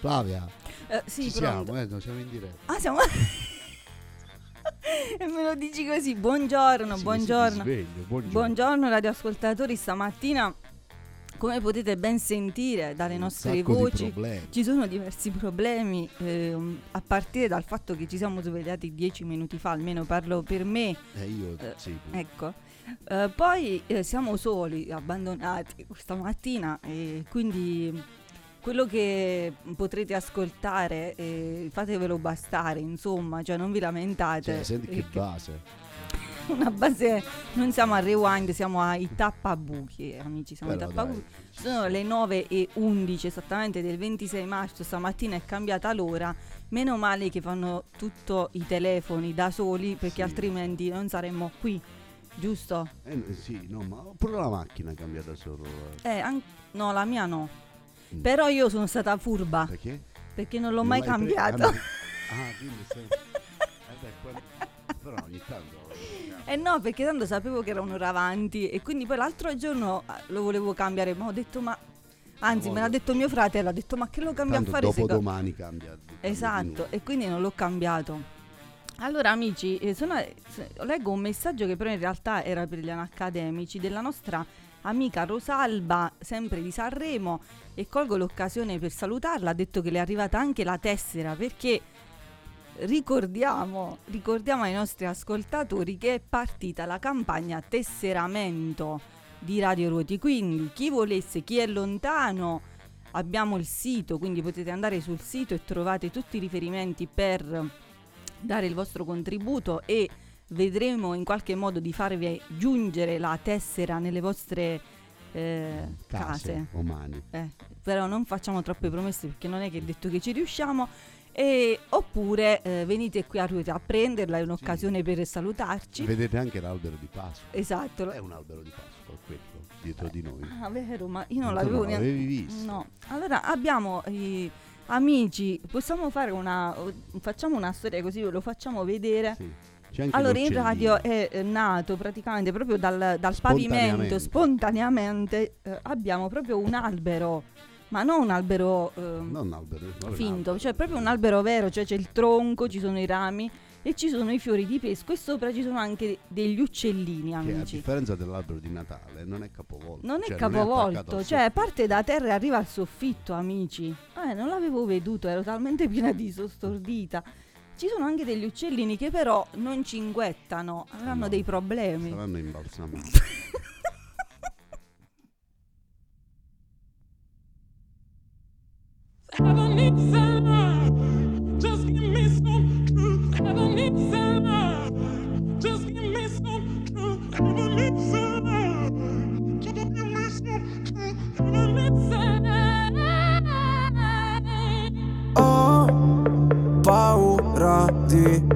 Flavia, Eh, sì, siamo, eh, no, siamo in diretta. Ah, siamo... e me lo dici così, buongiorno, Sì, buongiorno. sveglio, buongiorno. Buongiorno radioascoltatori, stamattina come potete ben sentire dalle Un nostre voci ci sono diversi problemi ehm, a partire dal fatto che ci siamo svegliati dieci minuti fa, almeno parlo per me, Eh, io Eh, sì. ecco. Eh, poi eh, siamo soli, abbandonati questa mattina e quindi quello che potrete ascoltare eh, fatevelo bastare, insomma, cioè non vi lamentate. Cioè, senti che base. una base non siamo a rewind siamo ai tappabuchi amici siamo ai tappabuchi sono le 9 e 11 esattamente del 26 marzo stamattina è cambiata l'ora meno male che fanno tutto i telefoni da soli perché Sì. altrimenti non saremmo qui giusto? Eh, sì, no, ma pure la macchina è cambiata solo. eh. eh an- no la mia no. Però io sono stata furba Perché? perché non l'ho Non mai l'hai pre- Ah. Ah, quindi sei... eh, beh, quello- Però ogni tanto... Eh no, perché tanto sapevo che era un'ora avanti e quindi poi l'altro giorno ah, lo volevo cambiare, ma ho detto ma... Anzi, me l'ha detto mio fratello, ha detto ma che lo cambia a Tanto fare se... dopo ca-" domani cambia. cambia Esatto, e quindi non l'ho cambiato. Allora amici, eh, sono- se- leggo un messaggio che però in realtà era per gli accademici della nostra amica Rosalba, sempre di Sanremo, e colgo l'occasione per salutarla, ha detto che le è arrivata anche la tessera perché ricordiamo, ricordiamo ai nostri ascoltatori che è partita la campagna tesseramento di Radio Ruoti, quindi chi volesse, chi è lontano, abbiamo il sito, quindi potete andare sul sito e trovate tutti i riferimenti per dare il vostro contributo e vedremo in qualche modo di farvi giungere la tessera nelle vostre eh, Case, case. Eh, però non facciamo troppe promesse perché non è che è detto che ci riusciamo. E, oppure eh, venite qui a Ruete a prenderla, è un'occasione per salutarci. Vedete anche l'albero di Pasqua. esatto. È un albero di Pasqua quello, dietro di noi. Ah, vero, ma io non Tu l'avevo non neanche. visto? No. Allora abbiamo i amici, possiamo fare una. Facciamo una storia così ve lo facciamo vedere. Sì. Allora, in radio è eh, nato praticamente proprio dal, dal pavimento, Spontaneamente. spontaneamente. eh, abbiamo proprio un albero, ma non un albero ehm, Non un albero, non finto, albero. cioè proprio un albero vero, cioè c'è il tronco, ci sono i rami e ci sono i fiori di pesco e sopra ci sono anche degli uccellini, Che a amici. differenza dell'albero di Natale non è capovolto. Non è cioè, attaccato capovolto, al cioè soffitto. parte da terra e arriva al soffitto, amici. Eh, non l'avevo veduto, ero talmente piena di sostordita. Ci sono anche degli uccellini che però non cinguettano, avranno No, dei problemi. Saranno imbalsamati. Just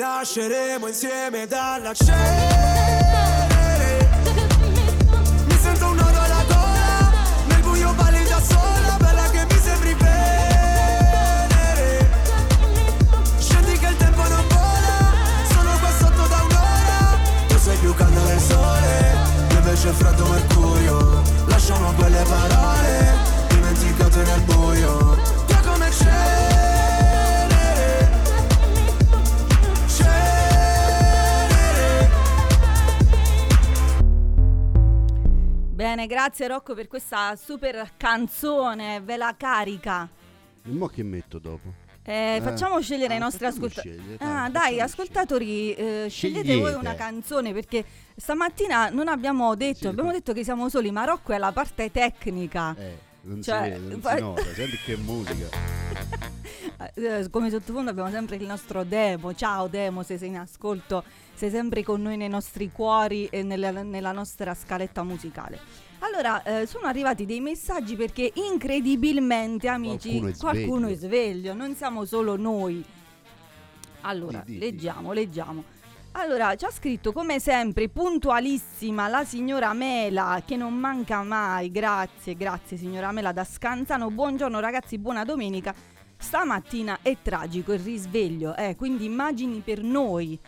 Rinasceremo insieme dalla cenere Mi sento un nodo alla gola Nel buio balli da sola Bella che mi sembri venere Scendi che il tempo non vola Sono qua sotto da un'ora. Tu sei più caldo del sole Io invece freddo mercurio. Lasciamo quelle parole Bene, grazie Rocco per questa super canzone, ve la carica. E mo che metto dopo? Eh, Eh, facciamo scegliere ah, ai nostri ascoltatori. Ah, dai, ascoltatori, eh, scegliete voi una canzone perché stamattina non abbiamo detto, Sì. abbiamo detto che siamo soli, ma Rocco è la parte tecnica. Eh, non Cioè, si vede, non fa- si nota, senti che musica. Eh, come sottofondo abbiamo sempre il nostro Demo. Ciao Demo, se sei in ascolto, sei sempre con noi nei nostri cuori e nella, nella nostra scaletta musicale. Allora, eh, sono arrivati dei messaggi perché incredibilmente, amici, Qualcuno è qualcuno è sveglio. non siamo solo noi. Allora, Di, di, di. leggiamo, leggiamo. Allora, ci ha scritto come sempre, puntualissima, la signora Mela, che non manca mai. Grazie, grazie signora Mela da Scanzano. Buongiorno ragazzi, buona domenica. Stamattina è tragico il risveglio, eh, quindi immagini per noi,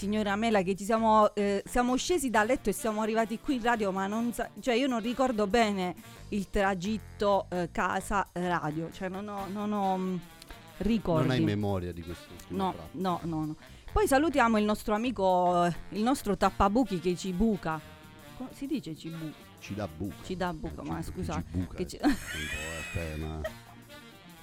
signora Mela, che ci siamo, eh, siamo scesi dal letto e siamo arrivati qui in radio, ma non sa- cioè io non ricordo bene il tragitto eh, casa-radio, cioè non ho, non ho mm, ricordi. Non hai memoria di questo No, no, no, no. Poi salutiamo il nostro amico, eh, il nostro tappabuchi che ci buca. Co- Si dice ci, bu- Ci dà buca. ci dà buca, ma Ci- scusa. buca, che ci- eh. Eh,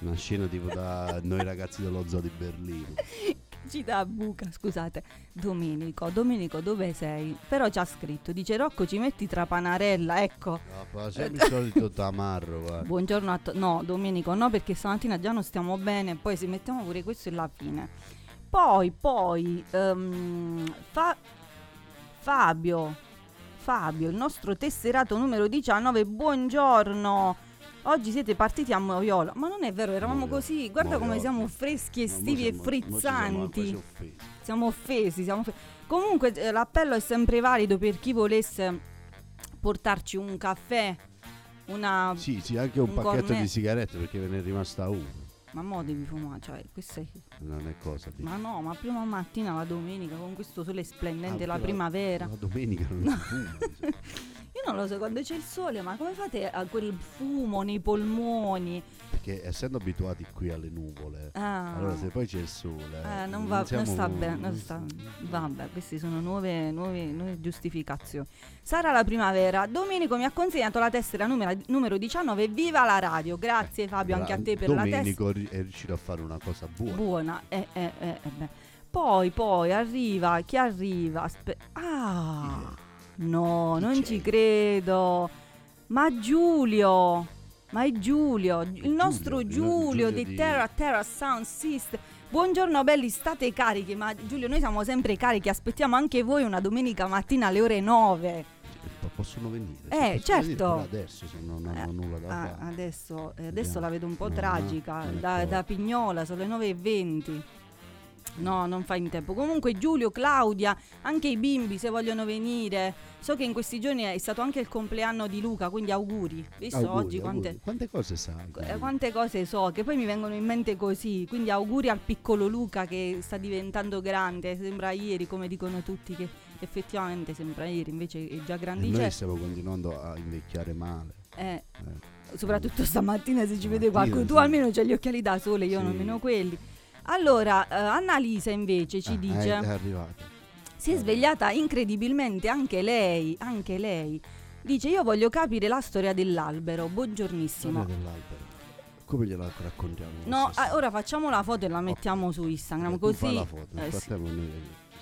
una scena tipo da noi ragazzi dello zoo di Berlino. ci dà buca, scusate. Domenico, Domenico, dove sei? Però ci ha scritto, dice Rocco ci metti tra panarella, ecco. No, sempre il solito tamarro, guarda. Buongiorno a to- No, Domenico, no, perché stamattina già non stiamo bene, poi se mettiamo pure questo è la fine. Poi, poi, ehm, Fa- Fabio, Fabio, il nostro tesserato numero 19, buongiorno. Oggi siete partiti a Moiola, ma non è vero, eravamo Moiola, così. Guarda come Moiola. siamo freschi, No, estivi e siamo- mo siamo frizzanti. Siamo offesi, siamo offesi. Comunque eh, l'appello è sempre valido per chi volesse portarci un caffè, una... Sì, sì, anche un, Un pacchetto cornet- di sigarette perché ve ne è rimasta una. Ma mo devi fumare, cioè, questo è... Non è cosa di... Ma no, ma prima mattina la domenica con questo sole splendente, Ah, la primavera. La domenica non si fuma. Io non lo so, quando c'è il sole, ma come fate a quel fumo nei polmoni? Perché essendo abituati qui alle nuvole, Ah, allora se poi c'è il sole... eh, non, va, non sta bene, non sta... Vabbè, queste sono nuove, nuove, nuove giustificazioni. Sarà la primavera. Domenico mi ha consegnato la tessera numero, numero 19. Viva la radio! Grazie Fabio, anche a te per la tessera. Domenico è riuscito a fare una cosa buona. Buona, eh, eh, eh, eh, beh. Poi, poi arriva, chi arriva? Aspe- ah, no, Chi non c'è? ci credo. Ma Giulio, ma è Giulio, il nostro Giulio, Giulio, di di- Terra Terra Sound System. Buongiorno belli, state carichi, ma Giulio noi siamo sempre carichi, aspettiamo anche voi una domenica mattina alle ore 9. Po- Possono venire. Eh, possono venire certo. pure adesso se non hanno Eh, nulla da Ah, fare. adesso, eh, adesso la vedo un po' No, tragica, non è da, da Pignola sono le 9.20. No, non fa in tempo. Comunque Giulio, Claudia, anche i bimbi se vogliono venire. So che in questi giorni è stato anche il compleanno di Luca, quindi auguri. Visto Auguri, oggi quante. Quante cose sai? eh, quante cose so, che poi mi vengono in mente così. Quindi auguri al piccolo Luca che sta diventando grande. Sembra ieri, come dicono tutti, che effettivamente sembra ieri, invece è già grandicella. noi stiamo continuando a invecchiare male. Eh, Eh. soprattutto stamattina se ci vede qualcuno. Tu almeno c'hai gli occhiali da sole, io Sì. nemmeno quelli. Allora, eh, Annalisa invece ci Ah, dice... È, è arrivata. Si è svegliata incredibilmente anche lei, anche lei. Dice io voglio capire la storia dell'albero. Buongiornissimo. Storia dell'albero. Come gliela raccontiamo? No, ah, ora facciamo la foto e la mettiamo su Instagram Tu così. la foto, nel eh, sì. frattempo noi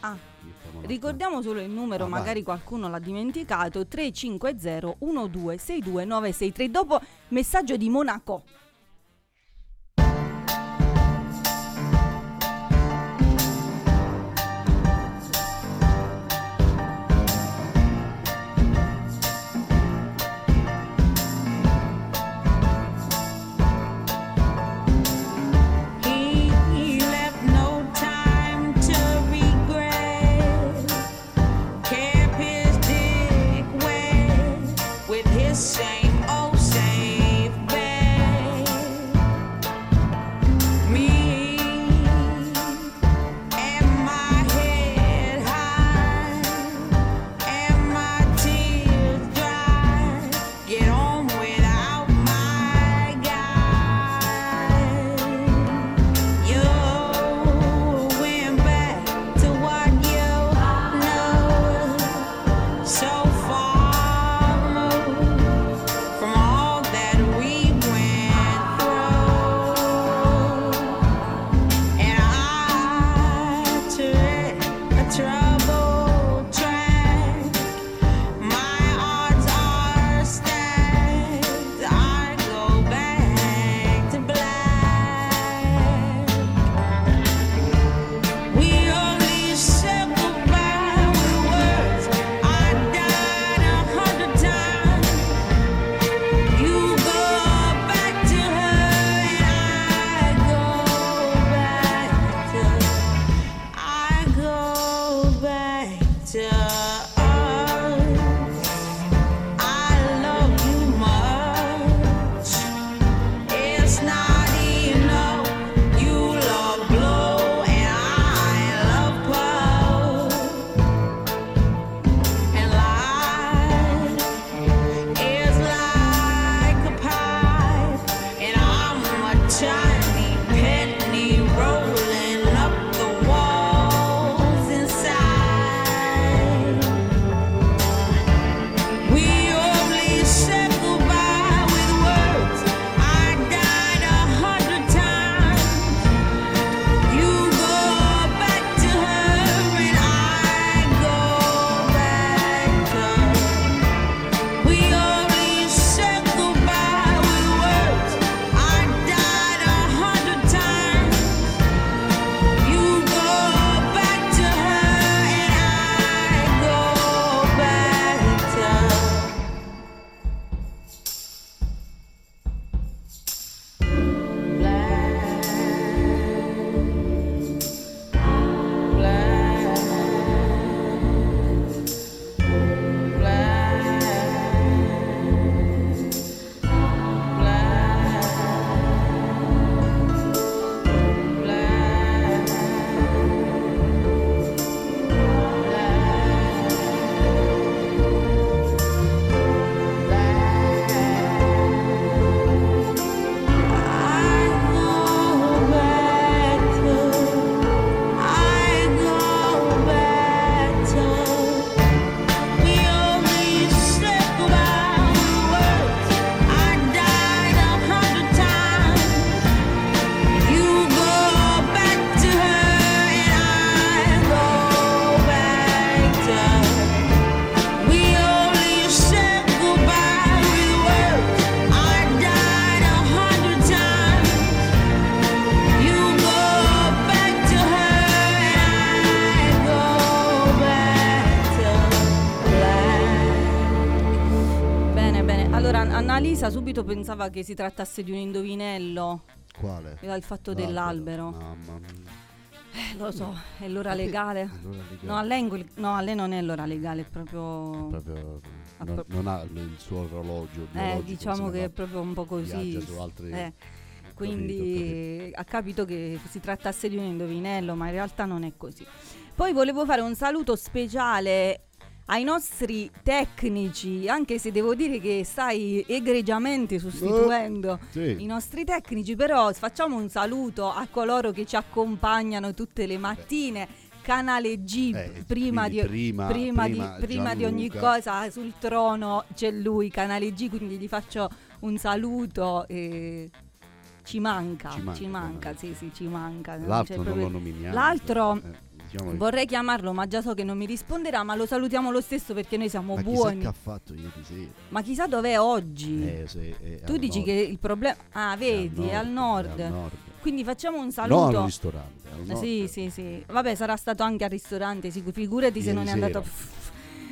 Ah, mettiamo la ricordiamo solo il numero, Ah, vai. magari qualcuno l'ha dimenticato. 350 1262 963 dopo messaggio di Monaco. Subito pensava che si trattasse di un indovinello. Quale? Era il fatto L'albero. dell'albero. Mamma mia. Eh, lo so, è l'ora legale. Allora, legale. No a, lei, quel- no, a lei non è l'ora legale, è proprio... Proprio, Ah, non, pro- non ha il suo orologio. Eh, diciamo che è proprio un po' così. Su altri... Eh, quindi ha capito che si trattasse di un indovinello, ma in realtà non è così. Poi volevo fare un saluto speciale ai nostri tecnici, anche se devo dire che stai egregiamente sostituendo Sì. i nostri tecnici, però facciamo un saluto a coloro che ci accompagnano tutte le mattine. Canale G, Eh, prima, di, prima- prima di- prima di ogni cosa sul trono c'è lui, Canale G, quindi gli faccio un saluto. E ci manca, Ci ci manca, manca, Canale G. sì, sì, ci manca. L'altro non proprio- lo nominiamo. L'altro eh, che- vorrei chiamarlo, ma già so che non mi risponderà, ma lo salutiamo lo stesso perché noi siamo ma buoni. che ha fatto ieri sera. Ma chissà dov'è oggi? Eh, se- è tu dici nord. che il problema... Ah, vedi, è al nord. è al nord. Quindi facciamo un No, saluto. al ristorante. al nord. Sì, sì, sì. Vabbè, sarà stato anche al ristorante, figurati se Ieri non è andato.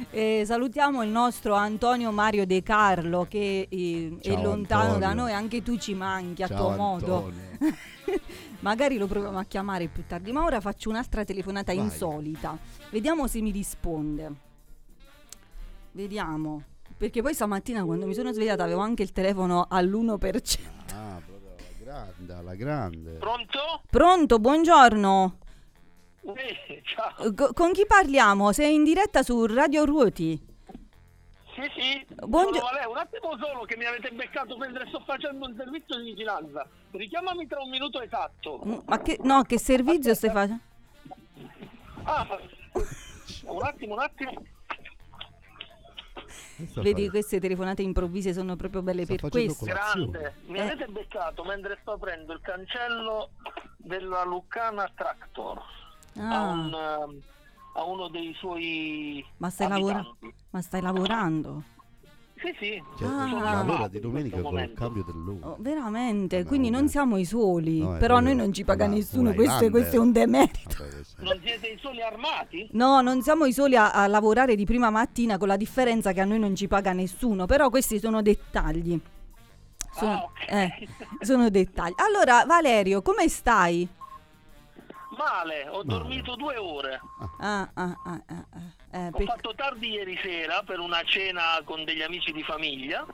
Eh, salutiamo il nostro Antonio Mario De Carlo che eh, è lontano da Antonio. noi, anche tu ci manchi a Ciao, tuo modo. Magari lo proviamo a chiamare più tardi, ma ora faccio un'altra telefonata Vai. insolita. Vediamo se mi risponde. Vediamo. Perché poi stamattina quando mi sono svegliata avevo anche il telefono all'1%. Ah, proprio alla grande, alla grande. Pronto? Pronto, buongiorno. Ciao. Eh, co- con chi parliamo? Sei in diretta su Radio Ruoti? Sì, sì. Buongio- Sono Valè, un attimo solo che mi avete beccato mentre sto facendo un servizio di vigilanza. Richiamami tra un minuto esatto. Mm, Ma che, no, che servizio stai facendo? Ah, un attimo, un attimo. Vedi, fare- queste telefonate improvvise sono proprio belle Sta per questo. Grande. Mi Eh. avete beccato mentre sto aprendo il cancello della Lucana Tractor. A, Ah, un, ehm, a uno dei suoi ma stai, lavora- ma stai lavorando? Sì, sì. Cioè, Ah. armato di domenica con il cambio dell'ora. Oh, veramente? Ma Quindi non vabbè. siamo i soli. No, Però a noi non ci paga nessuno. Questo, questo è un demerito. Vabbè, questo- Non siete i soli armati? No, non siamo i soli a, a lavorare di prima mattina con la differenza che a noi non ci paga nessuno. Però questi sono dettagli. Sono, Ah, ok. eh, sono dettagli. Allora, Valerio, come stai? Male, ho dormito due ore. Ah, ah, ah, ah, ah. Eh, Ho fatto tardi ieri sera per una cena con degli amici di famiglia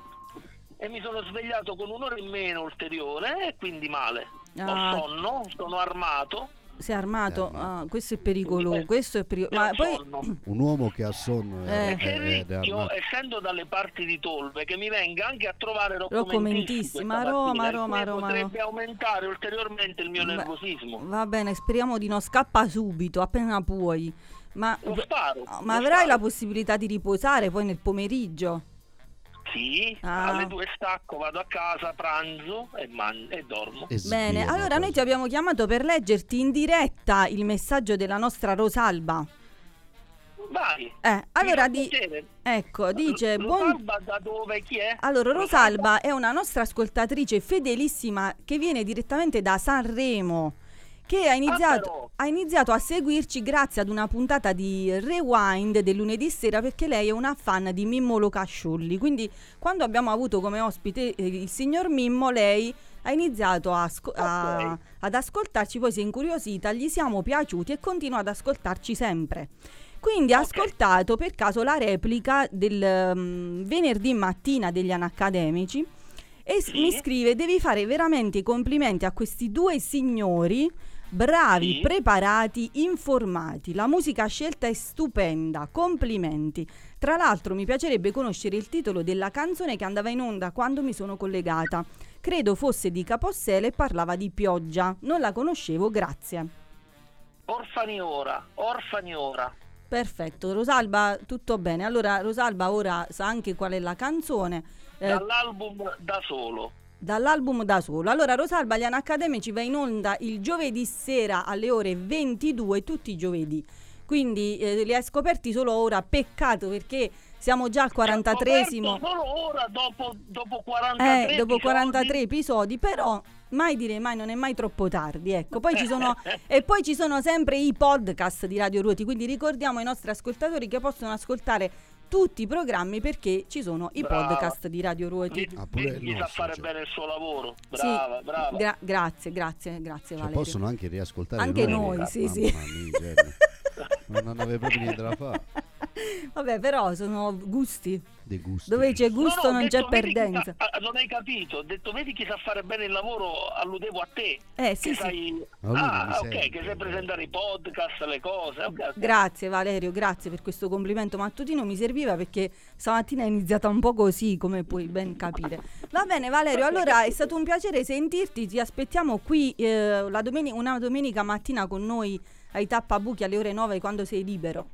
e mi sono svegliato con un'ora in meno ulteriore e quindi male. Ah. Ho sonno, sono armato. Sei armato? Eh, Ah, questo è pericoloso. Eh, Questo è pericoloso. Ma poi. Un uomo che ha sonno Eh. è, è- è essendo dalle parti di Tolve, che mi venga anche a trovare Rocco, Mentissi ma Roma, il Roma, Roma, potrebbe aumentare ulteriormente il mio Beh, nervosismo. Va bene, speriamo di non scappa subito, appena puoi. Ma, Lo sparo, ma lo avrai sparo. la possibilità di riposare poi nel pomeriggio? Sì, Ah. alle due stacco, vado a casa, pranzo e, man- e dormo. E Bene, allora noi ti abbiamo chiamato per leggerti in diretta il messaggio della nostra Rosalba. Vai. Eh, allora di... Ecco, dice... Lo Buon... Da dove chi è? Allora, Rosalba è una nostra ascoltatrice fedelissima che viene direttamente da Sanremo, che ha iniziato, però. ha iniziato a seguirci grazie ad una puntata di Rewind del lunedì sera perché lei è una fan di Mimmo Locasciulli. Quindi quando abbiamo avuto come ospite eh, il signor Mimmo, lei ha iniziato a a- ad ascoltarci, poi si è incuriosita, gli siamo piaciuti e continua ad ascoltarci sempre. Quindi ha Ok. ascoltato per caso la replica del mm, venerdì mattina degli anacademici e Sì. mi scrive devi fare veramente i complimenti a questi due signori bravi, Sì. preparati, informati. La musica scelta è stupenda, complimenti. Tra l'altro mi piacerebbe conoscere il titolo della canzone che andava in onda quando mi sono collegata. Credo fosse di Capossela e parlava di pioggia. Non la conoscevo, grazie. Orfani ora, orfani ora. Perfetto, Rosalba, tutto bene. Allora, Rosalba ora sa anche qual è la canzone. eh, Dall'album Da Solo. Dall'album da solo. Allora, Rosalba, gli Anacademici va in onda il giovedì sera alle ore 22, tutti i giovedì. Quindi eh, li hai scoperti solo ora, peccato perché siamo già al 43esimo. Ho scoperto Solo ora, dopo, dopo 43 Eh, dopo episodi. 43 episodi, però mai dire mai, non è mai troppo tardi. Ecco, poi ci sono e poi ci sono sempre i podcast di Radio Ruoti, quindi ricordiamo ai nostri ascoltatori che possono ascoltare tutti i programmi perché ci sono i Brava. podcast di Radio Ruoti. Chi, Ah, pure chi- sa fare cioè. bene il suo lavoro. Sì, Brava, brava. gra- grazie, grazie, grazie Cioè, Valerio. possono anche riascoltare Anche noi, noi, sì, Mamma sì. mia, non, aveva proprio niente da fare. Vabbè, però sono gusti. Gusti. Dove c'è No, gusto no, ho non detto, c'è chi perdenza. sa- ah, non hai capito, ho detto vedi chi sa fare bene il lavoro, alludevo a te. Eh, sì, sai... Ah, mi ok, sente, che sai presentare i podcast, le cose. ok, ok. Grazie Valerio, grazie per questo complimento mattutino, mi serviva perché stamattina è iniziata un po' così, come puoi ben capire. Va bene Valerio, allora è stato un piacere sentirti, ti aspettiamo qui eh, la domenica, una domenica mattina con noi ai Tappabuchi alle ore 9 quando sei libero.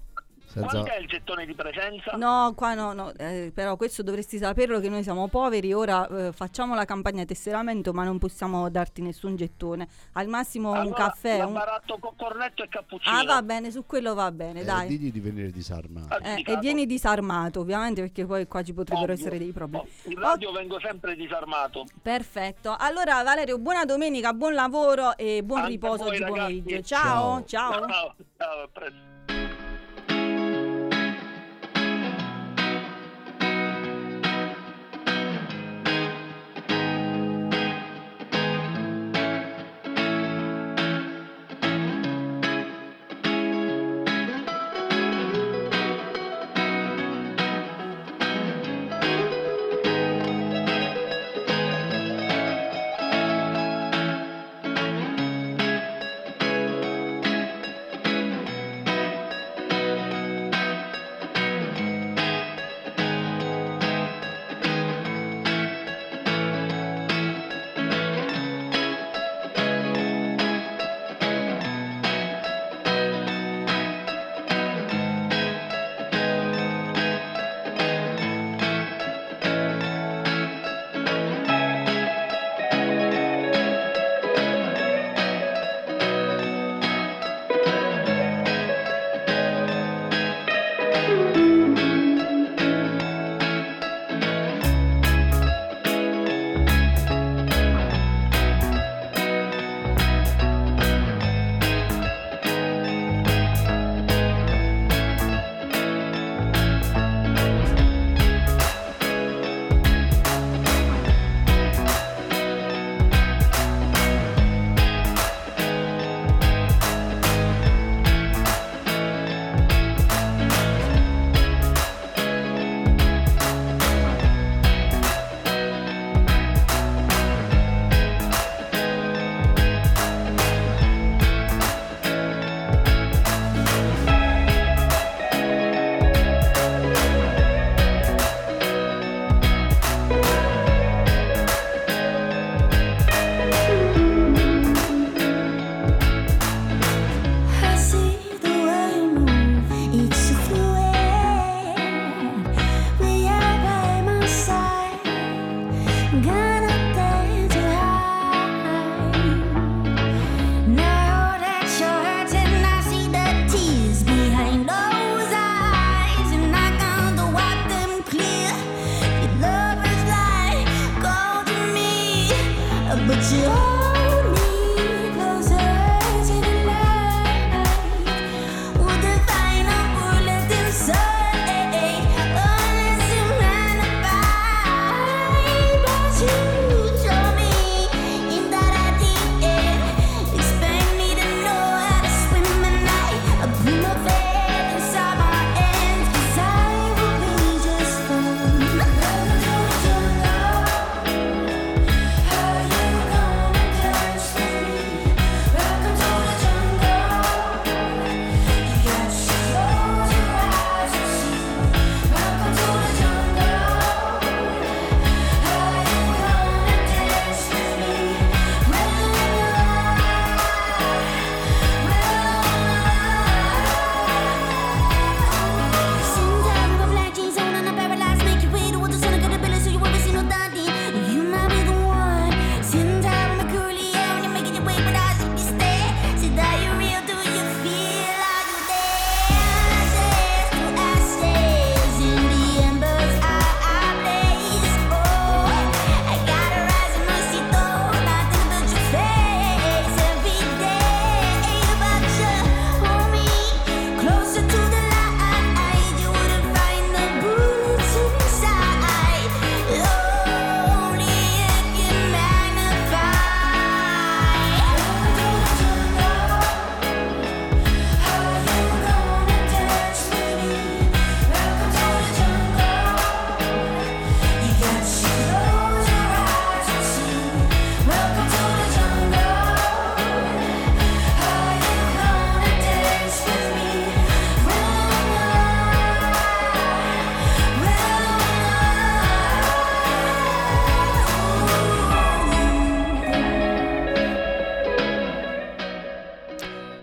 Senza... Quant'è il gettone di presenza? No, qua no, no, eh, però questo dovresti saperlo che noi siamo poveri, ora eh, facciamo la campagna tesseramento ma non possiamo darti nessun gettone, al massimo un Allora, caffè. la un- baratto con cornetto e cappuccino. Ah va bene, su quello va bene, Eh, dai. digli di venire disarmato. Ah, Eh, e vieni disarmato ovviamente perché poi qua ci potrebbero Ovvio. essere dei problemi. Oh, In radio vengo sempre disarmato. Perfetto. Allora Valerio, buona domenica, buon lavoro e buon Anche riposo oggi pomeriggio. Ciao, ciao. Ciao, ciao, a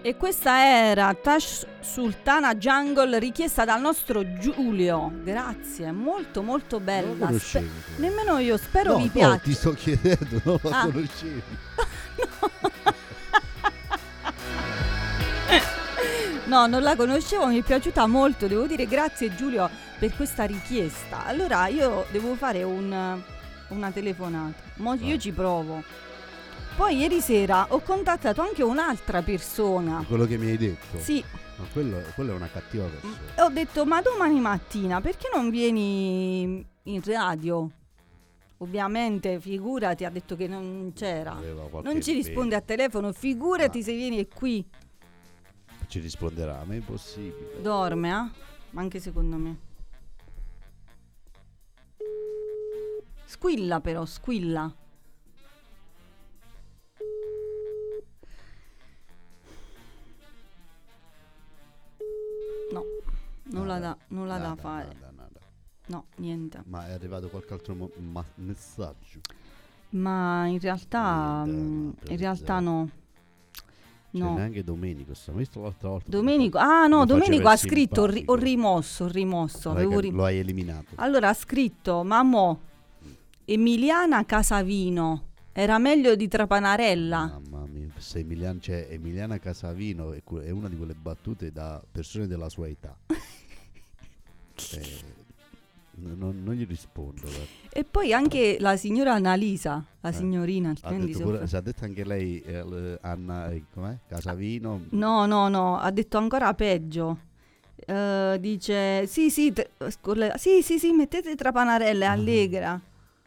presto. questa era Tash Sultana Jungle richiesta dal nostro Giulio. Grazie, molto molto Non bella. lo Spe- nemmeno io, spero no, vi no, piaccia. ti sto chiedendo, non lo Ah. conoscevi. No, non la conoscevo, mi è piaciuta molto. Devo dire grazie Giulio per questa richiesta. Allora io devo fare un- una telefonata. Mo io ci provo. Poi ieri sera ho contattato anche un'altra persona. Quello che mi hai detto. Sì, Ma quello, quello è una cattiva persona. ho detto ma domani mattina perché non vieni in radio? Ovviamente, figurati, ha detto che non c'era. Non ci risponde a telefono, figurati Ma- se vieni qui. Ci risponderà, ma è impossibile. Dorme, eh? Ma anche secondo me. Squilla però, squilla. Nulla da, nulla da Nada, fare. nada, nada. No, niente. Ma è arrivato qualche altro mo- ma- messaggio? Ma in realtà, Niente, mm, no, in realtà no. C'è No. neanche Domenico, stiamo visto l'altra volta. Domenico, ah no, Domenico ha scritto, ho ri- ho rimosso, ho rimosso. Avevo ca- ri- Lo hai eliminato. Allora ha scritto, mammo, Emiliana Casavino, era meglio di Trapanarella. Mamma mia, se Emiliana, cioè, Emiliana Casavino è, è una di quelle battute da persone della sua età. Eh, non, non gli rispondo. guarda. E poi anche la signora Annalisa, la Eh, signorina, Ha detto pure- si è detto anche lei, eh, Anna, eh, com'è? Casavino. No, no, no, ha detto ancora peggio. Eh, dice, sì, sì, te- sculla- sì, sì, sì, mettete Trapanarella, è Ah. allegra.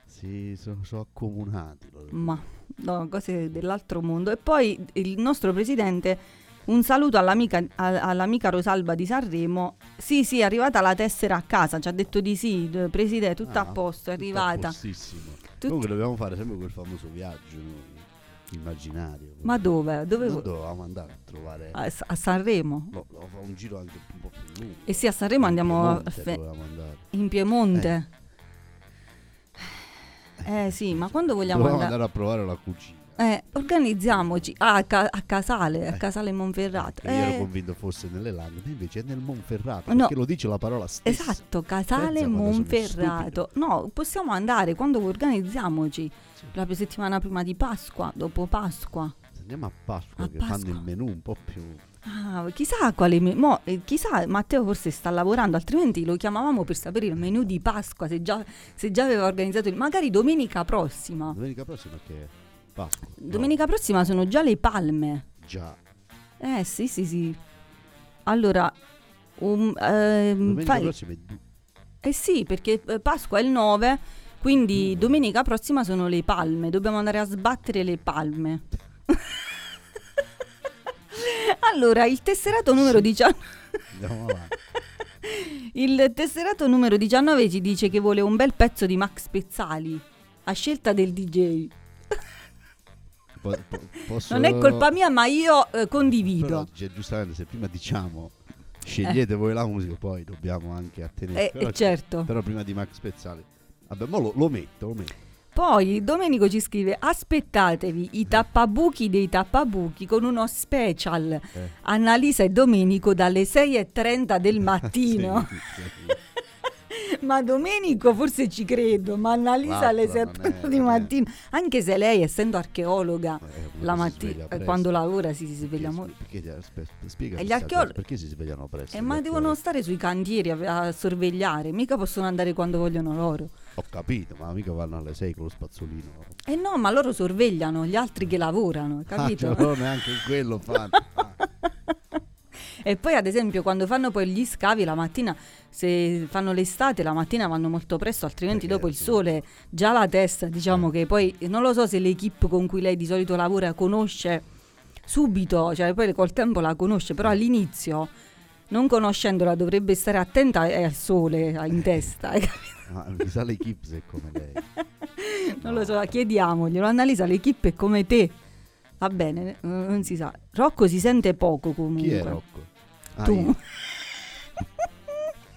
Sì, sono, sono accomunati. Ma no, cose dell'altro mondo. E poi il nostro presidente, un saluto all'amica, all'amica Rosalba di Sanremo. Sì, sì, è arrivata la tessera a casa, ci ha detto di sì, presidente, tutto Ah, a posto, è arrivata. Tut- Comunque dobbiamo fare sempre quel famoso viaggio noi, immaginario. Ma dove? Dove Noi dovevamo andare a trovare... a, a Sanremo. No, no, fa un giro anche un po' più lungo. E sì, a Sanremo In andiamo a Piemonte fe- in Piemonte. Eh sì, ma quando vogliamo Dovevamo andare? andare a provare la cucina. Eh, organizziamoci. Ah, a, Ca- a Casale, a Eh. Casale Monferrato. Che io ero Eh, convinto fosse nelle Langhe, ma invece è nel Monferrato. No. Perché lo dice la parola stessa. Esatto, Casale Pensa Monferrato. No, possiamo andare quando organizziamoci. Sì. La settimana prima di Pasqua, dopo Pasqua. Andiamo a Pasqua A che fanno Pasqua. il menù un po' più... Ah, chissà quale me- mo, eh, chissà Matteo forse sta lavorando, altrimenti lo chiamavamo per sapere il menù di Pasqua, se già, se già aveva organizzato il magari domenica prossima. Domenica prossima che Pasqua. No, Domenica prossima sono già le palme. già. Eh sì, sì, sì. Allora, um, ehm, Domenica fai- prossima è du- Eh sì, perché eh, Pasqua è il 9, quindi domenica prossima sono le palme, dobbiamo andare a sbattere le palme. allora, il tesserato numero 19 Andiamo avanti. il tesserato numero 19 ci dice che vuole un bel pezzo di Max Pezzali a scelta del DJ. Po- po- posso- Non è colpa mia, ma io eh, Però, condivido. cioè, giustamente, se prima diciamo scegliete voi la musica, poi dobbiamo anche attenere. Eh, però, eh, certo. però prima di Max Pezzali. Vabbè, mo lo, lo metto, lo metto. Poi Domenico ci scrive: Aspettatevi i tappabuchi dei tappabuchi con uno special. Eh. Annalisa e Domenico dalle 6.30 del mattino. Sì, sì, sì. ma Domenico forse ci credo, ma Annalisa alle L'altro non 6.30 è- di non è- mattina. Anche se lei, essendo archeologa, Eh, la mattina, eh, quando lavora si, si sveglia molto. Perché, spiega gli questa archeolo- cosa, perché si svegliano presto? Eh, ma archeologi? devono stare sui cantieri a, a sorvegliare, mica possono andare quando vogliono loro. Ho capito, ma mica vanno alle 6 con lo spazzolino. Eh no, ma loro sorvegliano gli altri che lavorano, capito? Ah, cioè, neanche quello fanno. E poi ad esempio quando fanno poi gli scavi la mattina, se fanno l'estate la mattina vanno molto presto, altrimenti Perché dopo il sole già la testa, diciamo Eh. che poi non lo so se l'equipe con cui lei di solito lavora conosce subito, cioè poi col tempo la conosce, però all'inizio non conoscendola dovrebbe stare attenta eh, al sole eh, in testa, hai capito? ma sa l'equipe se è come lei. non lo so, chiediamoglielo, Annalisa l'equipe è come te. Va bene, eh, non si sa. Rocco si sente poco comunque. Chi è Rocco? Ah, Tu. io.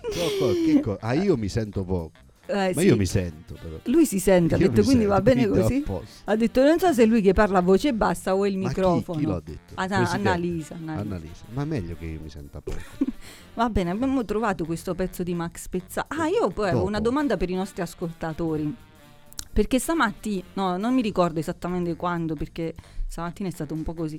Rocco, che co- ah, io mi sento poco. Eh, Ma sì. io mi sento però. Lui si sente, ha detto quindi va sento, bene quindi a così. Ha detto non so se è lui che parla a voce bassa o il Ma chi- microfono. Chi, l'ha detto? Chiama? Annalisa, Annalisa. Annalisa. Ma è meglio che io mi senta poco. Va bene, abbiamo trovato questo pezzo di Max Pezzali. Ah, io poi avevo una domanda per i nostri ascoltatori. Perché stamattina, no, non mi ricordo esattamente quando, perché stamattina è stato un po' così.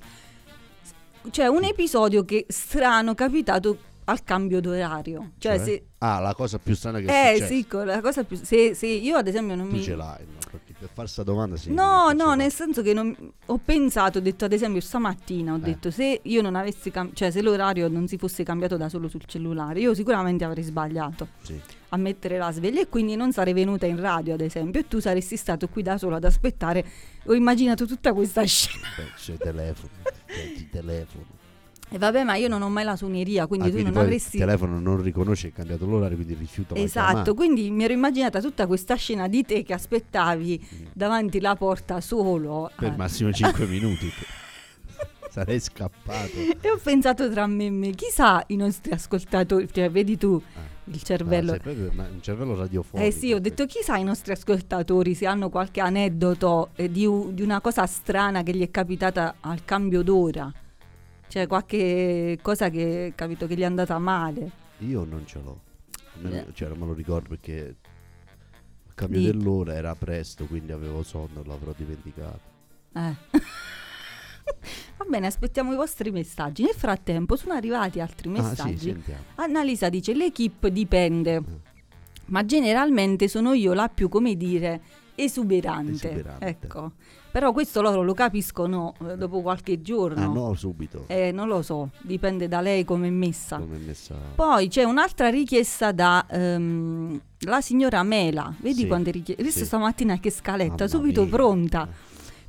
C'è un episodio che strano capitato al cambio d'orario. Cioè, Cioè? se. Ah, la cosa più strana che è Eh sì, la cosa più. Se, se io ad esempio non Tu mi. ce l'hai, no? Perché per fare sta domanda sì. No, no, nel senso che non- ho pensato, ho detto ad esempio stamattina, ho Eh. detto se io non avessi cam- cioè se l'orario non si fosse cambiato da solo sul cellulare, io sicuramente avrei sbagliato Sì. a mettere la sveglia e quindi non sarei venuta in radio ad esempio e tu saresti stato qui da solo ad aspettare. Ho immaginato tutta questa scena. Beh, c'è telefono. Cioè, ti telefono. E vabbè, ma io non ho mai la suoneria, quindi Ah, tu quindi non avresti Il telefono non riconosce è cambiato l'orario, quindi rifiuta Esatto, quindi mi ero immaginata tutta questa scena di te che aspettavi davanti la porta solo. Per eh, massimo 5 minuti. Sarei scappato. E ho pensato tra me e me, chissà i nostri ascoltatori, cioè vedi tu il cervello. Ah, proprio una- un cervello radiofonico. eh sì, ho detto chissà i nostri ascoltatori se hanno qualche aneddoto eh, di, u- di una cosa strana che gli è capitata al cambio d'ora. Cioè qualche cosa che capito che gli è andata male. Io non ce l'ho. Me lo- Eh. cioè, non me lo ricordo perché il cambio Di- dell'ora era presto, quindi avevo sonno, l'avrò dimenticato. Eh. Va bene, aspettiamo i vostri messaggi. Nel frattempo sono arrivati altri Ah, sì, messaggi. Annalisa dice l'equipe dipende, Mm. ma generalmente sono io la più, come dire, esuberante. Esuberante. Ecco. Però questo loro lo capiscono eh, dopo qualche giorno. Ah no, subito. Eh, non lo so, dipende da lei come è messa. Come è messa... Poi c'è un'altra richiesta da ehm, la signora Mela. Vedi Sì, quante richieste? Visto sì. stamattina che scaletta, Mamma subito mia. pronta.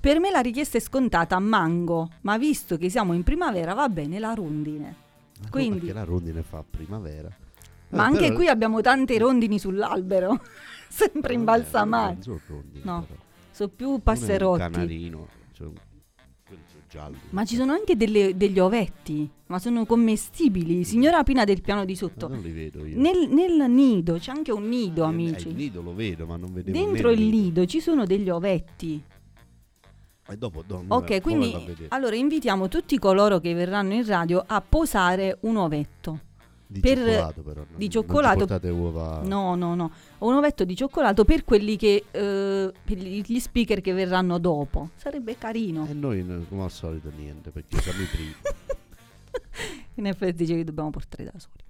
Eh. Per me la richiesta è scontata a mango, ma visto che siamo in primavera va bene la rondine. No, Quindi- perché la rondine fa primavera. Ma Eh, anche però- qui abbiamo tante rondini sull'albero, sempre imbalsamate. non sono rondini, No, però. Sono più è un passerotti. canarino, cioè un- gialli. Ma ci sono anche delle- degli ovetti, ma sono commestibili. Signora Pina del piano di Ma sotto. non li vedo io. Nel, nel nido, c'è anche un nido, Eh, amici. Il nido lo vedo, ma non vedevo Dentro il nido ci sono degli ovetti. E dopo, do- mo- Ok, quindi allora invitiamo tutti coloro che verranno in radio a posare un ovetto. Di per- cioccolato però. non- di cioccolato- uova. No, no, no. Un ovetto di cioccolato per quelli che eh, per gli speaker che verranno dopo. Sarebbe carino. E noi no, come al solito niente, perché siamo i primi. In effetti dice che dobbiamo portare da soli.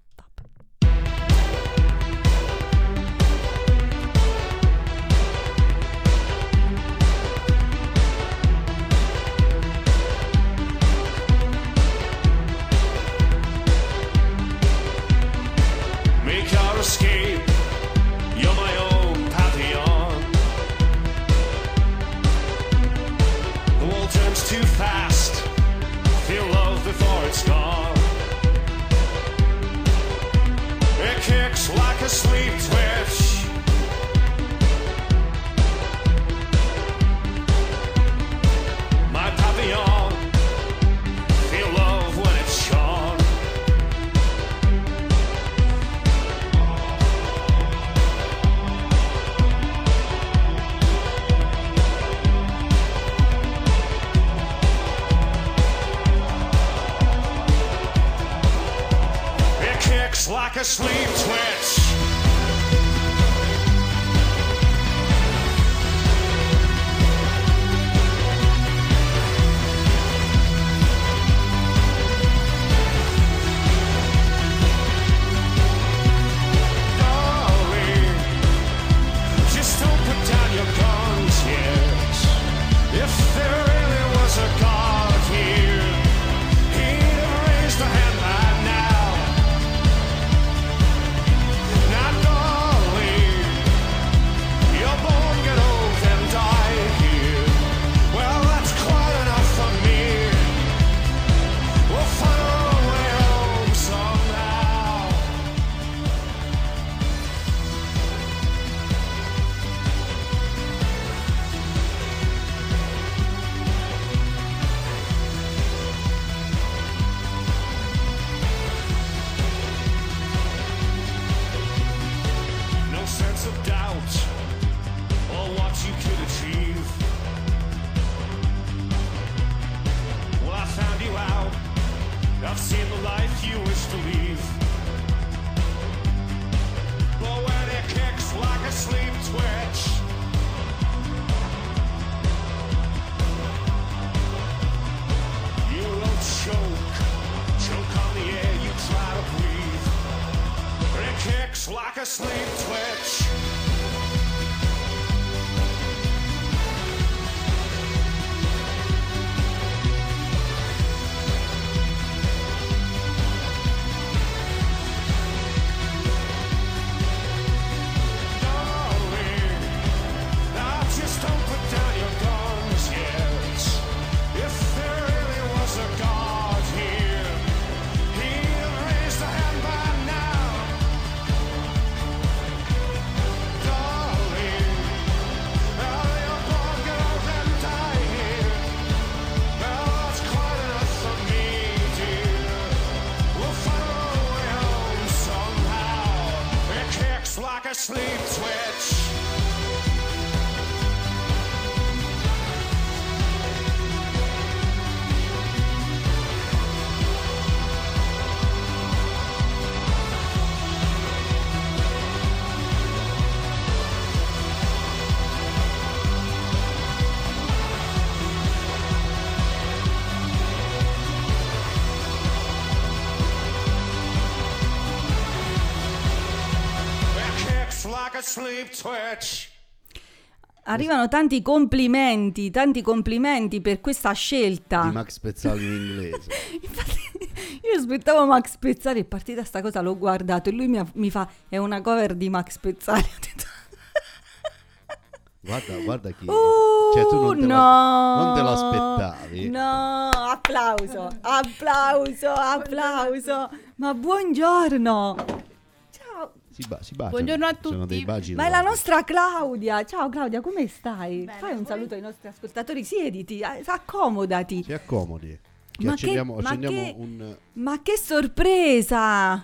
Sleep, sleeve twist. Arrivano tanti complimenti, tanti complimenti per questa Di scelta. Max Pezzali in inglese. Infatti, io aspettavo Max Pezzali, è partita sta cosa, l'ho guardato e lui mi, ha- mi fa, è una cover di Max Pezzali. Ho detto, Guarda, guarda chi. "Oh, cioè, tu non te, no, la- non te lo aspettavi. No, applauso, applauso, applauso. Ma buongiorno. Si, ba- si baciano. Buongiorno a Sono tutti. dei baci Ma è la nostra Claudia. Ciao Claudia, come stai? Bene, Fai un voi? saluto ai nostri ascoltatori, siediti, eh, accomodati. Si accomodi. Che Ma accendiamo, che- ma accendiamo che- un... Ma che sorpresa!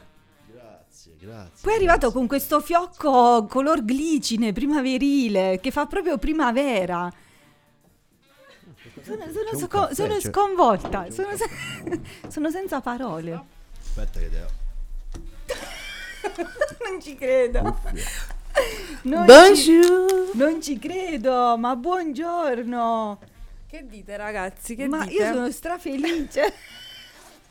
Grazie, grazie. Poi è arrivato con questo fiocco color glicine primaverile che fa proprio primavera. Sono, sono sco- caffè, sono sconvolta, sono, se- sono senza parole. Aspetta che devo... Non ci credo. Non Bonjour. Ci, non ci credo, ma buongiorno. Che dite ragazzi? Che ma dite? io sono strafelice.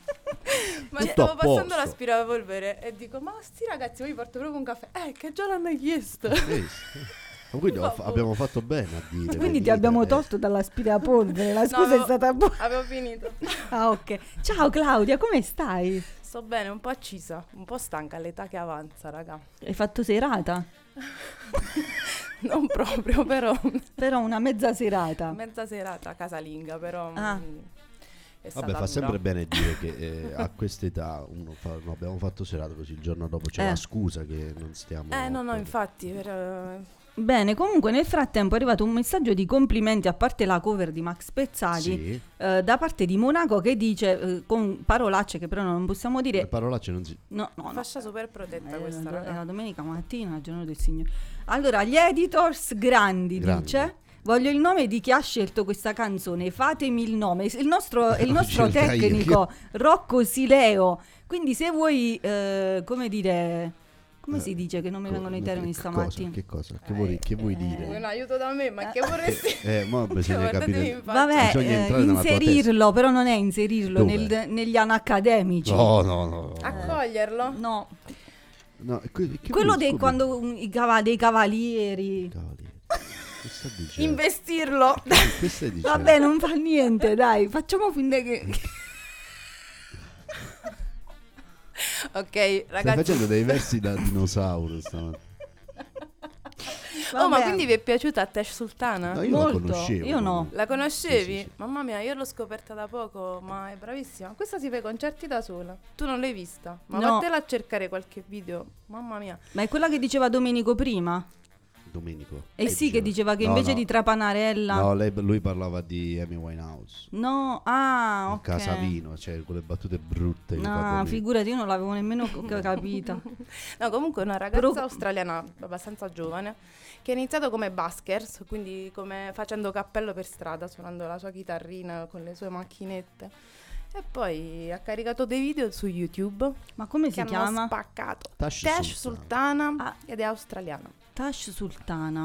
Ma Tutto stavo passando l'aspirapolvere e dico ma sti ragazzi voi porto proprio un caffè. Eh che già l'hanno chiesto. Ma quindi fa- abbiamo fatto bene a dire. Quindi ti abbiamo eh. tolto dall'aspirapolvere. La No, scusa è avevo- stata buona. Avevo finito. Ah, ok. Ciao Claudia, come stai? Sto bene, un po' accisa, un po' stanca all'età che avanza, raga. Hai fatto serata? Non proprio, però Però una mezza serata. mezza serata casalinga, però Ah. mm, è stata Vabbè, fa dura. sempre bene dire che eh, a quest'età uno fa, no, abbiamo fatto serata così il giorno dopo c'è Eh. la scusa che non stiamo. Eh no, no, infatti, per, eh, Bene, comunque nel frattempo è arrivato un messaggio di complimenti a parte la cover di Max Pezzali Sì, eh, da parte di Monaco che dice eh, con parolacce che però non possiamo le dire parolacce non si. no, no, no. fascia super protetta Eh, questa, è raga. la domenica mattina, il giorno del Signore. Allora, gli editors grandi, Grandi. dice. Voglio il nome di chi ha scelto questa canzone, fatemi il nome. Il nostro, il nostro scelga io. tecnico, Rocco Sileo. Quindi se vuoi, eh, come dire, come si dice che non mi vengono i termini che stamattina? Cosa, che cosa? Che vuoi, che vuoi Vuoi dire? un aiuto da me, ma che vorresti? Eh, mo bisogna guardatevi capire. Vabbè, Bisogna eh, inserirlo, però non è inserirlo nel- negli anacademici. No, no, no. no. Accoglierlo? No, No, que- che quello dei, quando um, i cava- dei cavalieri. Dicendo? Investirlo. Vabbè, non fa niente, dai, facciamo finta che... ok, Stai ragazzi. facendo dei versi da dinosauro stamattina. Oh, ma quindi vi è piaciuta Tesh Sultana? No, io la Molto, conoscevo. io no. La conoscevi? Sì, sì, sì. Mamma mia, io l'ho scoperta da poco, ma è bravissima. Questa si fa i concerti da sola. Tu non l'hai vista? Ma No. vattela a cercare qualche video. Mamma mia. Ma è quella che diceva Domenico prima? Domenico. Eh sì, che diceva che No, invece no. di trapanare ella... No, lei- lui parlava di Amy Winehouse. No, ah, ok. Casavino, cioè quelle battute brutte. No, figurati, io non l'avevo nemmeno capita. No, comunque è una ragazza Però- australiana abbastanza giovane che ha iniziato come buskers, quindi come facendo cappello per strada, suonando la sua chitarrina con le sue macchinette. E poi ha caricato dei video su YouTube Ma come che si hanno chiama? spaccato. Tash Tash Sultana. Sultana Ah. ed è australiana. Tash Sultana.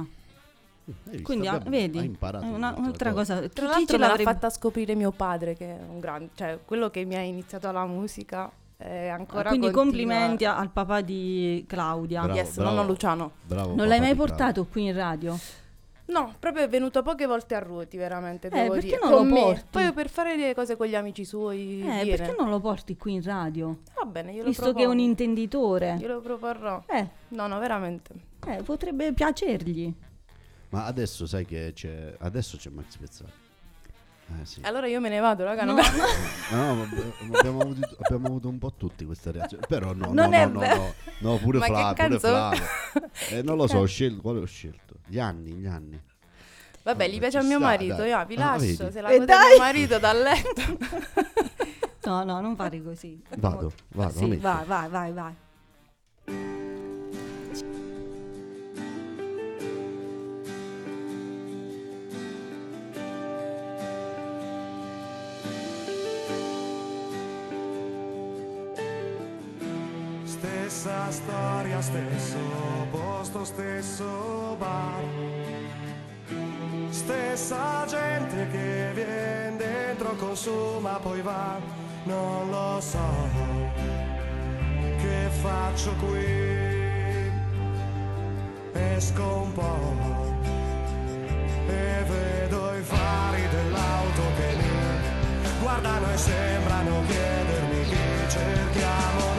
Hai visto? Quindi, ah, Abbiamo- vedi, imparato una- un'altra cosa. Tra Chi l'altro me l'ha l'avrebbe- fatta scoprire mio padre che è un grande, cioè quello che mi ha iniziato la musica E ancora Quindi continua- complimenti al papà di Claudia. Bravo, Yes, bravo. nonno Luciano. Bravo. Non l'hai mai portato qui in radio? No, proprio è venuto poche volte a ruoti, veramente, Eh, devo perché dire. non Con lo me. porti? Poi per fare le cose con gli amici suoi Eh, viene. perché non lo porti qui in radio? Va bene, io Visto lo che è un intenditore. Glielo proporrò. Eh, No, no, veramente. eh, potrebbe piacergli. Ma adesso sai che c'è. Adesso c'è Max Pezzali. Eh sì. Allora io me ne vado, raga. No, No, ab- abbiamo, avuto, abbiamo avuto un po' tutti questa reazione. Però no, Non no, è no, no, no, no, pure Flavio, pure? Flavio. Eh, non lo so, ho scelto, quale ho scelto? Gli anni, gli anni. Vabbè, gli piace a mio sta, marito, dai. io vi Ah, lascio. vedi. Se la E gode dai! mio marito dal letto. No, no, non fare così. Vado, vado, Sì, vai, vai, vai, vai. Stessa storia, stesso posto, stesso bar. Stessa gente che viene dentro, consuma, poi va. Non lo so che faccio qui. Esco un po' e vedo i fari dell'auto che mi guardano e sembrano chiedermi chi cerchiamo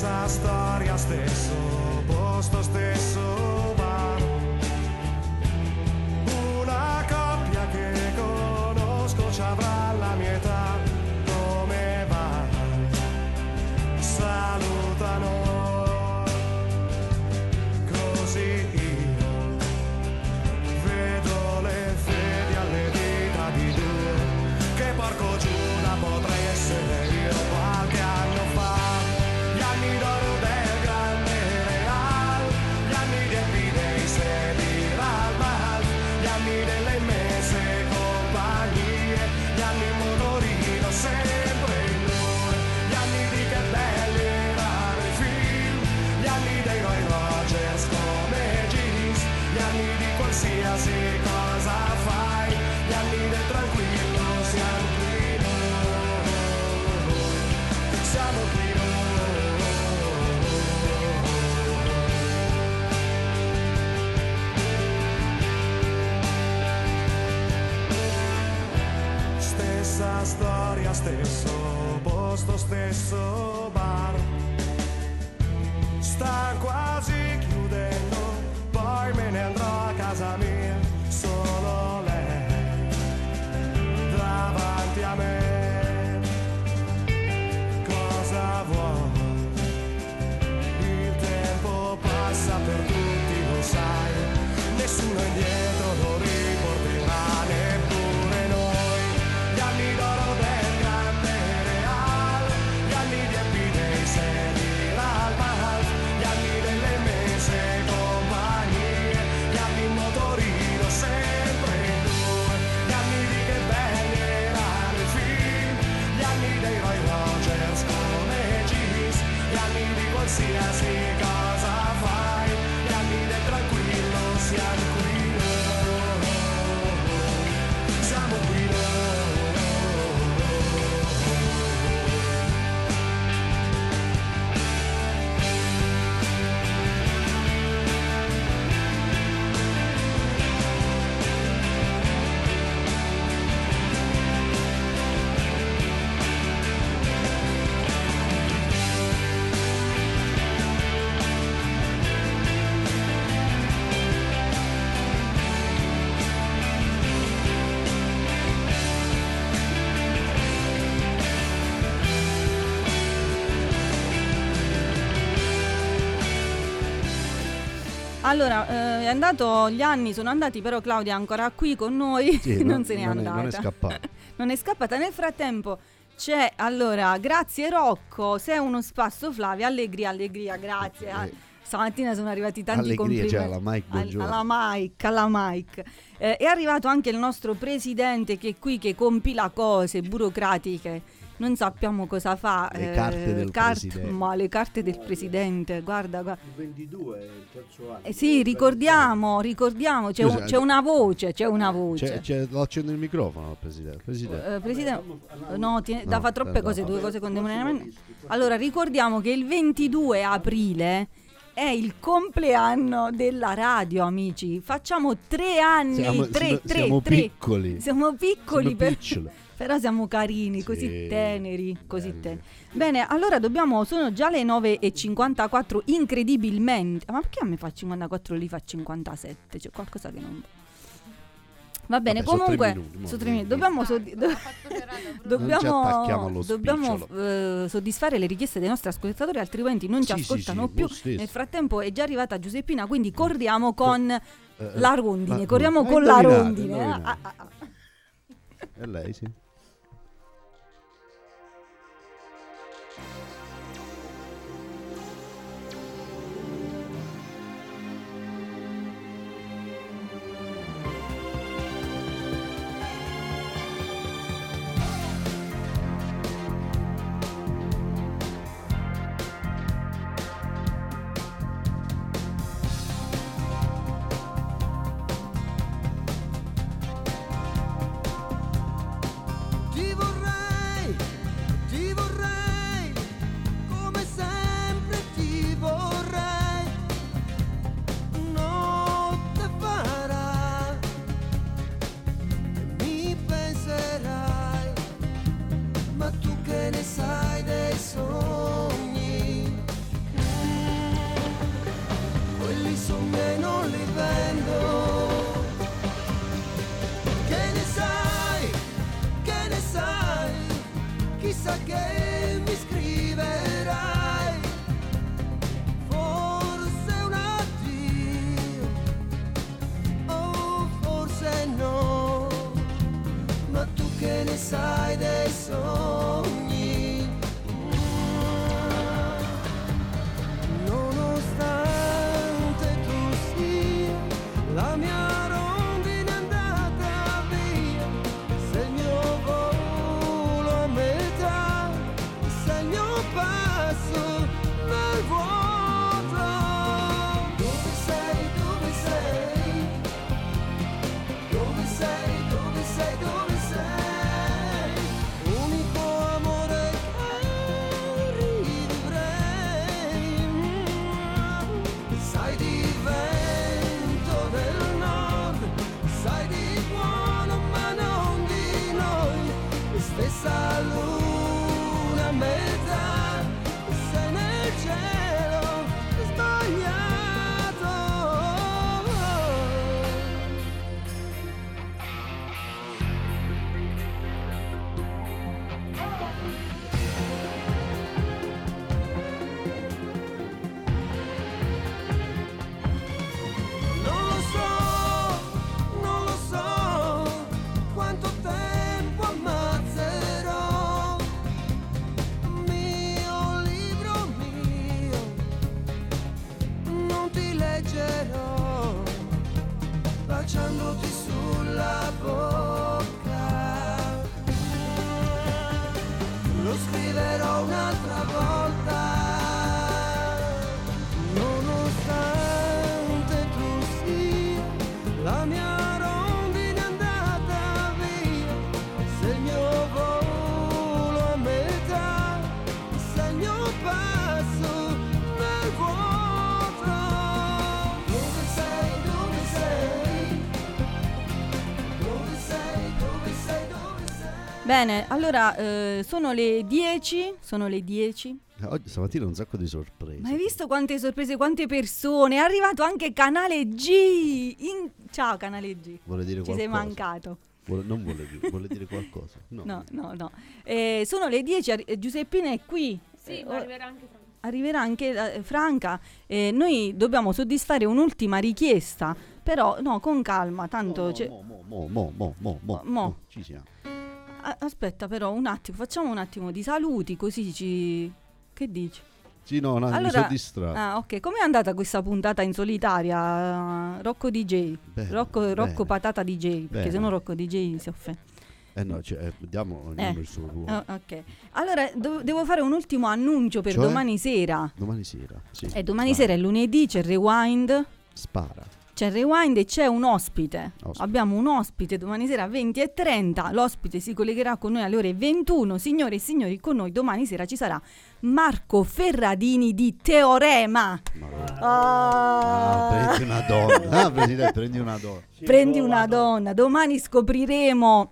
Stessa storia, stesso posto, stesso bar. Allora, eh, è andato, gli anni sono andati, però Claudia è ancora qui con noi, Sì, non no, se n'è non è- andata. non è scappata. non è scappata. Nel frattempo c'è, allora, grazie Rocco, sei uno spasso Flavia, allegria, allegria, grazie. Eh. Stamattina sono arrivati tanti Allegria, complimenti. cioè, alla Mike, buongiorno. alla Mike, alla Mike. Eh, è arrivato anche il nostro presidente che è qui che compila cose burocratiche. Non sappiamo cosa fa. Le eh, carte del cart- presidente. Ma le carte del presidente, guarda, guarda. Il 22 è il terzo anno. Eh sì, ricordiamo, ricordiamo, c'è, Scusa, un- c'è una voce, c'è una voce. C'è, c'è, lo accendo il microfono, Presidente. Presidente. Eh, Presidente, no, da No, fa troppe eh, cose, no. due cose contemporaneamente. Allora, ricordiamo che il 22 aprile è il compleanno della radio, amici. Facciamo tre anni, Siamo, tre, siamo- tre, siamo tre. piccoli. Siamo piccoli, Siamo per- piccoli. Però siamo carini, così Sì, teneri, così teneri. Bene, allora dobbiamo, sono già le 9.54, incredibilmente. Ma perché a me fa 54 e lì fa 57? C'è qualcosa che non... Va bene, Vabbè, comunque, minuti, su tre sì. minuti, dobbiamo... soddi- do- dobbiamo, dobbiamo eh, soddisfare le richieste dei nostri ascoltatori, altrimenti non ci Sì, ascoltano sì, più. Nel frattempo è già arrivata Giuseppina, quindi corriamo con Eh, la rondine. corriamo con la rondine. Ah, ah, ah. È lei, sì. Bene, allora eh, sono le 10, sono le 10. Oggi stamattina un sacco di sorprese. Ma hai visto quante sorprese, quante persone? È arrivato anche Canale G. In- Ciao Canale G. Vuole dire Ci sei qualcosa? mancato. Vuole- non vuole dire, vuole dire qualcosa. No. No, no, no. Eh, sono le 10, arri- eh, Giuseppina è qui. Sì, Eh, ma oh, arriverà anche Francesco. arriverà anche eh, Franca. eh, noi dobbiamo soddisfare un'ultima richiesta, però no, con calma, tanto... c'è- Mo, mo, mo, mo, mo, mo, Mo. Ci siamo. A- aspetta però un attimo, facciamo un attimo di saluti così ci... Che dici? Sì, no, no, mi Allora- sono distratto. Ah, ok. Com'è andata questa puntata in solitaria? eh, Rocco DJ. Bene, Rocco, Rocco bene. Patata DJ. Perché se no Rocco DJ si offende. Eh no, cioè, eh, diamo ognuno Eh. il suo ruolo. Ah, ok. Allora, do- devo fare un ultimo annuncio per Cioè? domani sera. Domani sera. Sì. E domani Spara. sera è lunedì, c'è il rewind. Spara. C'è il rewind e c'è un ospite. Ospite. Abbiamo un ospite domani sera alle 20 e 30. L'ospite si collegherà con noi alle ore 21. Signore e signori, con noi domani sera ci sarà Marco Ferradini di Teorema. Ah, Ah. prendi una donna. Ah, presidente, prendi una donna. Prendi una donna. Domani scopriremo.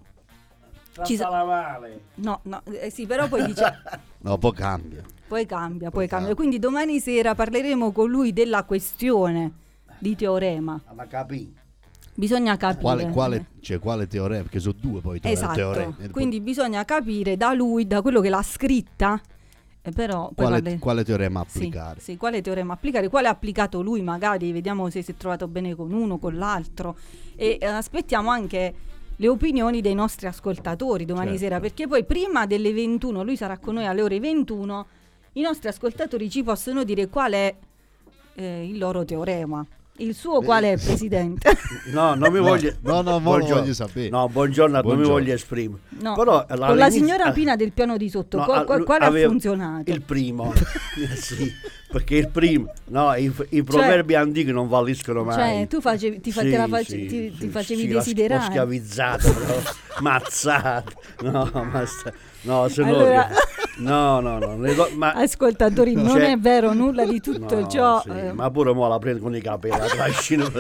Ci sa- male. No, no, eh sì, però poi dice. No, poi cambia. Poi cambia, poi Poi cambia. cambia. Quindi domani sera parleremo con lui della questione di teorema. Ma capì. Bisogna capire. Quale, quale, cioè, quale teorema? Perché sono due poi teore- Esatto. teoremi. Eh, Quindi bisogna capire da lui, da quello che l'ha scritta, eh, però quale, parle- quale teorema Sì, applicare? sì, quale teorema applicare, quale ha applicato lui magari, vediamo se si è trovato bene con uno, con l'altro e eh, aspettiamo anche le opinioni dei nostri ascoltatori domani Certo. sera, perché poi prima delle 21, lui sarà con noi alle ore 21, i nostri ascoltatori ci possono dire qual è eh, il loro teorema. Il suo qual è, Presidente? No, non mi No, voglio. no, no, lo buongiorno. voglio sapere. No, buongiorno, non mi Buongiorno. voglio esprimere. No, Però, con la signora Pina del piano di sotto, no, qual- quale ha funzionato? Il primo. Eh, sì, perché il primo. No, i, i proverbi antichi non valliscono mai. Cioè, tu facevi, ti, fa- Sì, la face- sì, ti, sì, ti facevi sì, l'ho- L'ho desiderare. schiavizzato, però, mazzato. No, ma sta- no, se no- Allora- no, no, no, do- ma, Ascoltatori, non Cioè- è vero nulla di tutto No, ciò. sì, eh, ma pure mo la prendo con i capelli, la trascino.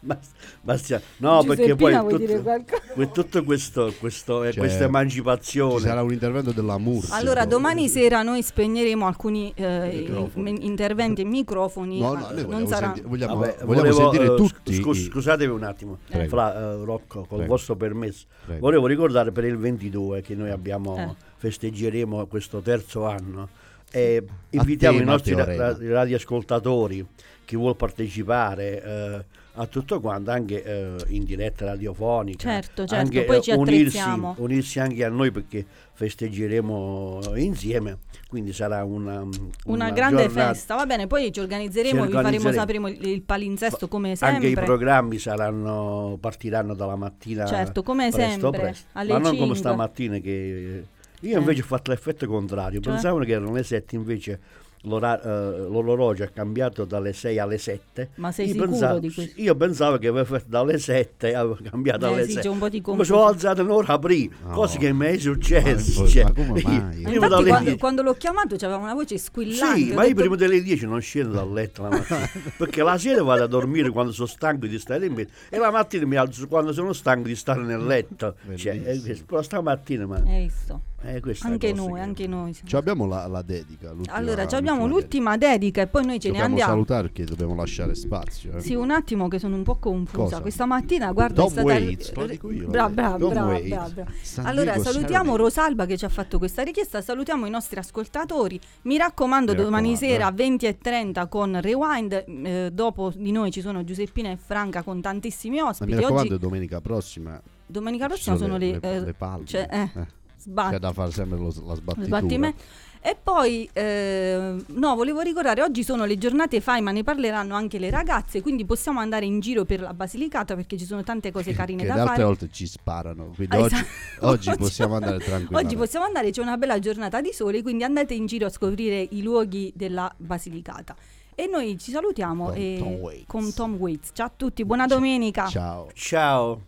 ma- Bastia- no, perché poi tutto, tutto questo, questo, eh, Cioè, questa Ci emancipazione. sarà un intervento della Mursi. Allora, domani sera noi spegneremo alcuni eh, Microfoni. interventi e microfoni. No, no, noi non vogliamo, sarà... senti- vogliamo, Vabbè, vogliamo volevo, sentire eh, tutti. scu- i- scusatemi un attimo, Prego. Fra, eh, Rocco, col Prego. vostro permesso. Prego. Volevo ricordare per il 22 che noi abbiamo, Eh. festeggeremo questo terzo anno. E invitiamo i tema nostri ra- radioascoltatori, chi vuol partecipare eh, a tutto quanto, anche eh, in diretta radiofonica. Certo, certo, anche, poi eh, ci unirsi, unirsi anche a noi perché festeggeremo insieme, quindi sarà una, Una grande giornata- festa, va bene, poi ci organizzeremo, Ci vi faremo organizzeremo. sapere il, palinsesto come Anche i sempre. programmi saranno, partiranno dalla mattina. Certo, come presto, sempre, presto. alle Ma non come 5. stamattina che io Eh. invece ho fatto l'effetto contrario. Cioè? Pensavo che erano le 7, invece eh, l'orologio ha cambiato dalle 6 alle 7. Ma sei io sicuro pensavo, di questo? Io pensavo che aveva fatto dalle 7 avevo cambiato Eh alle sì, 6. c'è un po' di Ma sono alzato un'ora prima, No. cosa che mi è successo. Ma- cioè, ma come io- mai? io Infatti, dalle quando, 10 quando l'ho chiamato c'aveva una voce squillante. sì, ma io detto- prima delle 10 non scendo dal letto la mattina, perché la sera vado a dormire quando sono stanco di stare in bed e la mattina mi alzo quando sono stanco di stare nel letto. Cioè, eh, Bellissimo. però stamattina, ma Hai visto? Eh, Anche noi, che- anche noi. Ci abbiamo la, la dedica. Allora, ci abbiamo dedica. l'ultima dedica e poi noi ce ne Dobbiamo andiamo. salutare perché dobbiamo lasciare spazio. eh. Sì, un attimo che sono un po' confusa. Cosa? Questa mattina, guarda, Tom è stata Waits, lo dico io, brava, Waits. brava, brava. San Allora, Diego salutiamo. Rosalba che ci ha fatto questa richiesta, salutiamo i nostri ascoltatori. Mi raccomando, Mi domani raccomando, sera eh. 20 e 30 con Rewind. eh, dopo di noi ci sono Giuseppina e Franca con tantissimi Ma ospiti. mi raccomando, Oggi, domenica prossima domenica prossima sono le, eh, le palme. cioè, eh, Eh, sbatti. C'è da fare sempre lo- la sbattitura. Sbattimento. E poi, eh, no, volevo ricordare, oggi sono le giornate FAI, ma ne parleranno anche le ragazze, quindi possiamo andare in giro per la Basilicata perché ci sono tante cose carine Che da le altre fare. volte ci sparano. Quindi Ah, oggi, esatto. oggi possiamo andare tranquillamente. Oggi possiamo andare, c'è una bella giornata di sole, quindi andate in giro a scoprire i luoghi della Basilicata. E noi ci salutiamo Con e- Tom Waits. con Tom Waits. Ciao a tutti, buona domenica. Ciao. Ciao.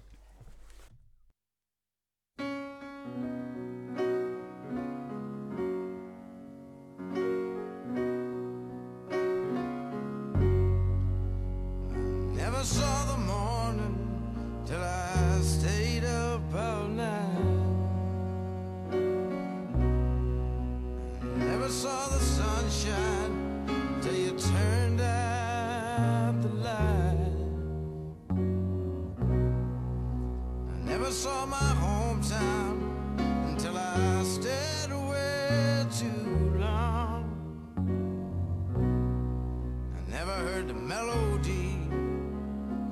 saw my hometown until I stayed away too long. I never heard the melody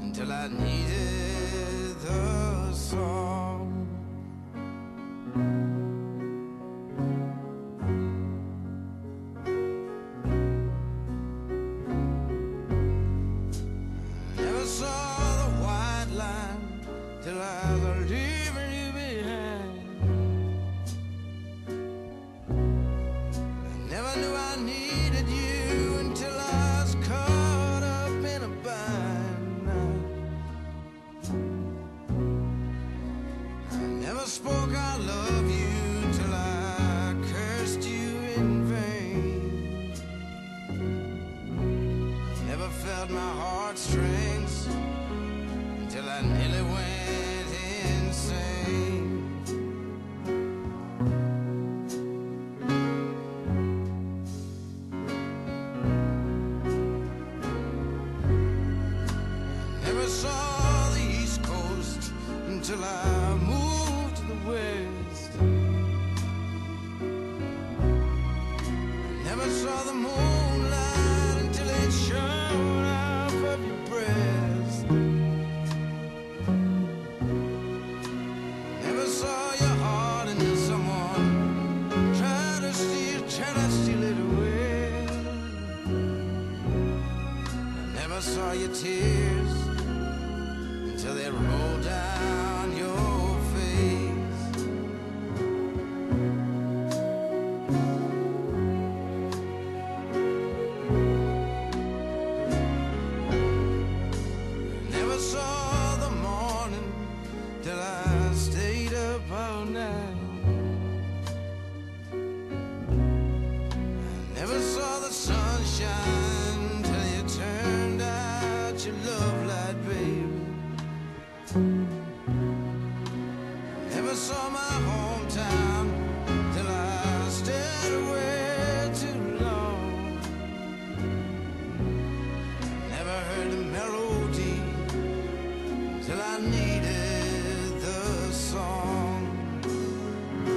until I needed.